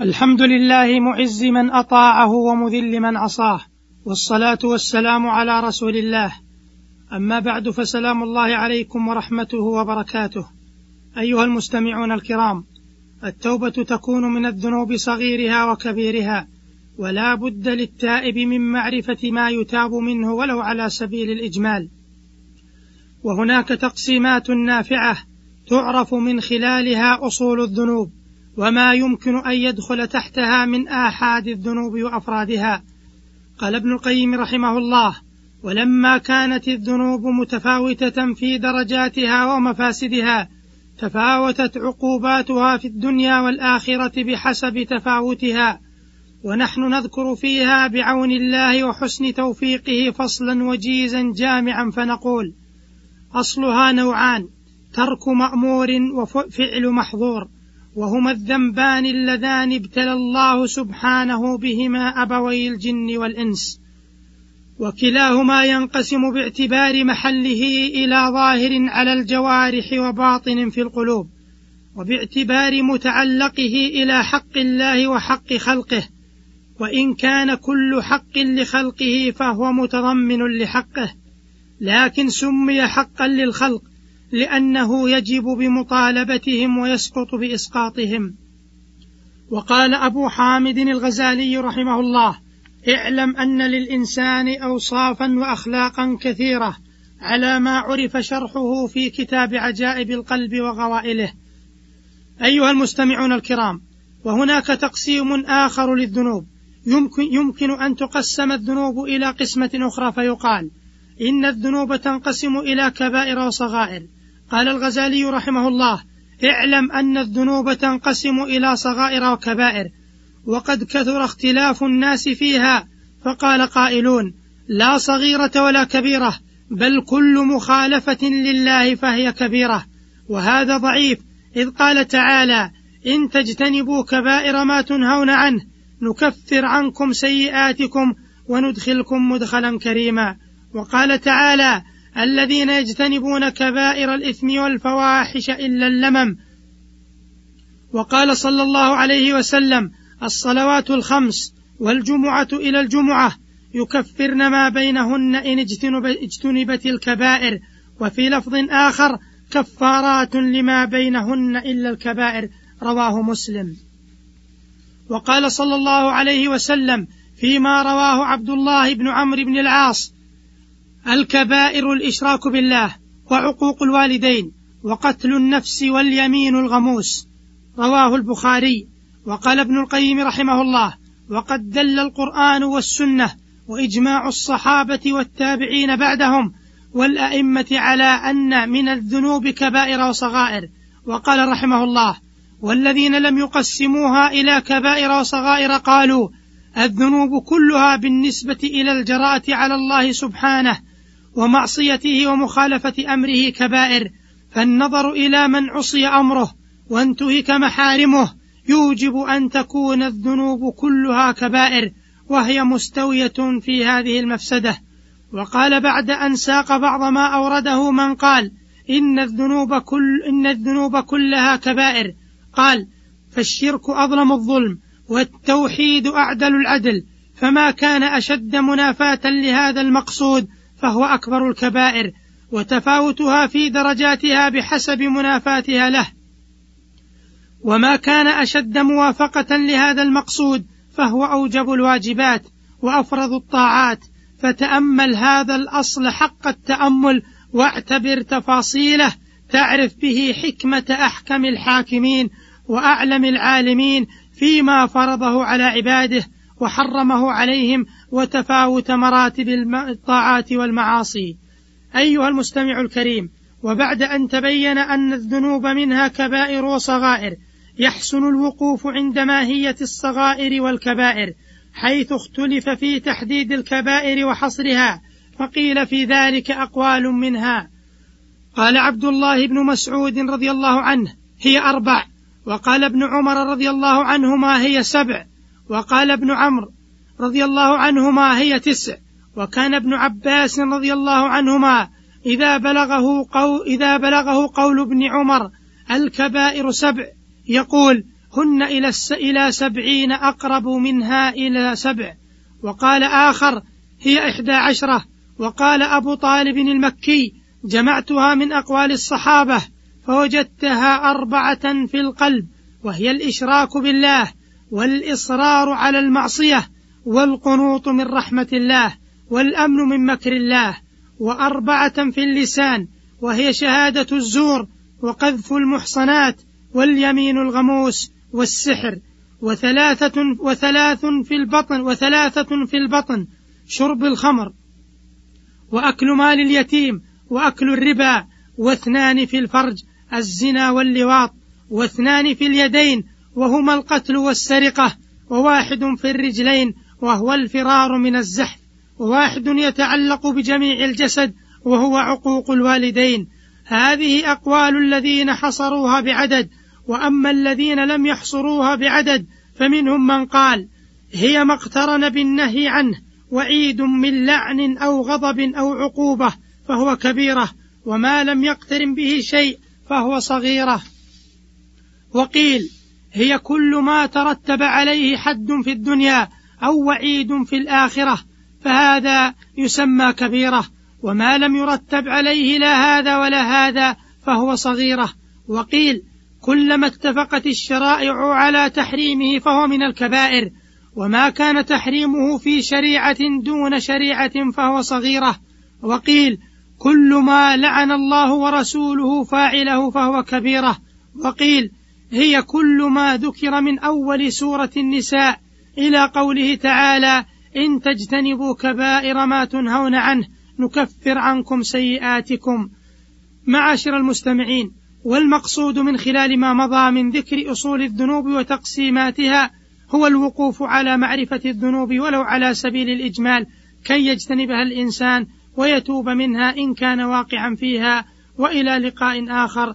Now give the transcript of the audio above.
الحمد لله معز من أطاعه ومذل من عصاه والصلاة والسلام على رسول الله. أما بعد فسلام الله عليكم ورحمته وبركاته. أيها المستمعون الكرام التوبة تكون من الذنوب صغيرها وكبيرها ولا بد للتائب من معرفة ما يتاب منه ولو على سبيل الإجمال. وهناك تقسيمات نافعة تعرف من خلالها أصول الذنوب. وما يمكن أن يدخل تحتها من آحاد الذنوب وأفرادها. قال ابن القيم رحمه الله ولما كانت الذنوب متفاوتة في درجاتها ومفاسدها تفاوتت عقوباتها في الدنيا والآخرة بحسب تفاوتها ونحن نذكر فيها بعون الله وحسن توفيقه فصلا وجيزا جامعا فنقول أصلها نوعان ترك مأمور وفعل محظور وهما الذنبان اللذان ابتلى الله سبحانه بهما أبوي الجن والإنس وكلاهما ينقسم باعتبار محله إلى ظاهر على الجوارح وباطن في القلوب وباعتبار متعلقه إلى حق الله وحق خلقه وإن كان كل حق لخلقه فهو متضمن لحقه لكن سمي حقا للخلق لأنه يجب بمطالبتهم ويسقط بإسقاطهم. وقال أبو حامد الغزالي رحمه الله اعلم أن للإنسان أوصافا وأخلاقا كثيرة على ما عرف شرحه في كتاب عجائب القلب وغوائله. أيها المستمعون الكرام وهناك تقسيم آخر للذنوب. يمكن, يمكن أن تقسم الذنوب إلى قسمة أخرى فيقال إن الذنوب تنقسم إلى كبائر وصغائر. قال الغزالي رحمه الله اعلم أن الذنوب تنقسم إلى صغائر وكبائر وقد كثر اختلاف الناس فيها فقال قائلون لا صغيرة ولا كبيرة بل كل مخالفة لله فهي كبيرة وهذا ضعيف إذ قال تعالى إن تجتنبوا كبائر ما تنهون عنه نكفر عنكم سيئاتكم وندخلكم مدخلا كريما وقال تعالى الذين يجتنبون كبائر الإثم والفواحش إلا اللمم. وقال صلى الله عليه وسلم الصلوات الخمس والجمعة إلى الجمعة يكفرن ما بينهن إن اجتنبت الكبائر. وفي لفظ آخر كفارات لما بينهن إلا الكبائر. رواه مسلم. وقال صلى الله عليه وسلم فيما رواه عبد الله بن عمرو بن العاص الكبائر الإشراك بالله وعقوق الوالدين وقتل النفس واليمين الغموس. رواه البخاري وقال ابن القيم رحمه الله وقد دل القرآن والسنة وإجماع الصحابة والتابعين بعدهم والأئمة على أن من الذنوب كبائر وصغائر. وقال رحمه الله والذين لم يقسموها إلى كبائر وصغائر قالوا الذنوب كلها بالنسبة إلى الجراءة على الله سبحانه ومعصيته ومخالفة أمره كبائر فالنظر إلى من عصي أمره وانتهك محارمه يوجب أن تكون الذنوب كلها كبائر وهي مستوية في هذه المفسدة. وقال بعد أن ساق بعض ما أورده من قال إن الذنوب كل إن الذنوب كلها كبائر. قال فالشرك أظلم الظلم والتوحيد أعدل العدل فما كان أشد منافاة لهذا المقصود فهو أكبر الكبائر وتفاوتها في درجاتها بحسب منافاتها له. وما كان أشد موافقة لهذا المقصود فهو أوجب الواجبات وأفرض الطاعات فتأمل هذا الأصل حق التأمل واعتبر تفاصيله تعرف به حكمة أحكم الحاكمين وأعلم العالمين فيما فرضه على عباده وحرمه عليهم وتفاوت مراتب الطاعات والمعاصي. أيها المستمع الكريم وبعد أن تبين أن الذنوب منها كبائر وصغائر يحسن الوقوف عند ماهية الصغائر والكبائر حيث اختلف في تحديد الكبائر وحصرها فقيل في ذلك أقوال منها. قال عبد الله بن مسعود رضي الله عنه هي أربع. وقال ابن عمر رضي الله عنهما هي سبع. وقال ابن عمرو رضي الله عنهما هي تسع. وكان ابن عباس رضي الله عنهما إذا بلغه قول إذا بلغه قول ابن عمر الكبائر سبع. يقول هن إلى, إلى سبعين أقرب منها إلى سبع. وقال آخر هي إحدى عشرة. وقال أبو طالب المكي جمعتها من أقوال الصحابة فوجدتها أربعة في القلب وهي الإشراك بالله. والإصرار على المعصية والقنوط من رحمة الله والأمن من مكر الله وأربعة في اللسان وهي شهادة الزور وقذف المحصنات واليمين الغموس والسحر وثلاثة وثلاث في البطن وثلاثة في البطن شرب الخمر وأكل مال اليتيم وأكل الربا واثنان في الفرج الزنا واللواط واثنان في اليدين وهما القتل والسرقة وواحد في الرجلين وهو الفرار من الزحف وواحد يتعلق بجميع الجسد وهو عقوق الوالدين. هذه أقوال الذين حصروها بعدد وأما الذين لم يحصروها بعدد فمنهم من قال هي ما اقترن بالنهي عنه وعيد من لعن أو غضب أو عقوبة فهو كبيرة وما لم يقترن به شيء فهو صغيرة. وقيل هي كل ما ترتب عليه حد في الدنيا أو وعيد في الآخرة فهذا يسمى كبيرة وما لم يرتب عليه لا هذا ولا هذا فهو صغيرة. وقيل كلما اتفقت الشرائع على تحريمه فهو من الكبائر وما كان تحريمه في شريعة دون شريعة فهو صغيرة. وقيل كل ما لعن الله ورسوله فاعله فهو كبيرة. وقيل هي كل ما ذكر من أول سورة النساء إلى قوله تعالى إن تجتنبوا كبائر ما تنهون عنه نكفر عنكم سيئاتكم. معاشر المستمعين والمقصود من خلال ما مضى من ذكر أصول الذنوب وتقسيماتها هو الوقوف على معرفة الذنوب ولو على سبيل الإجمال كي يجتنبها الإنسان ويتوب منها إن كان واقعا فيها وإلى لقاء آخر.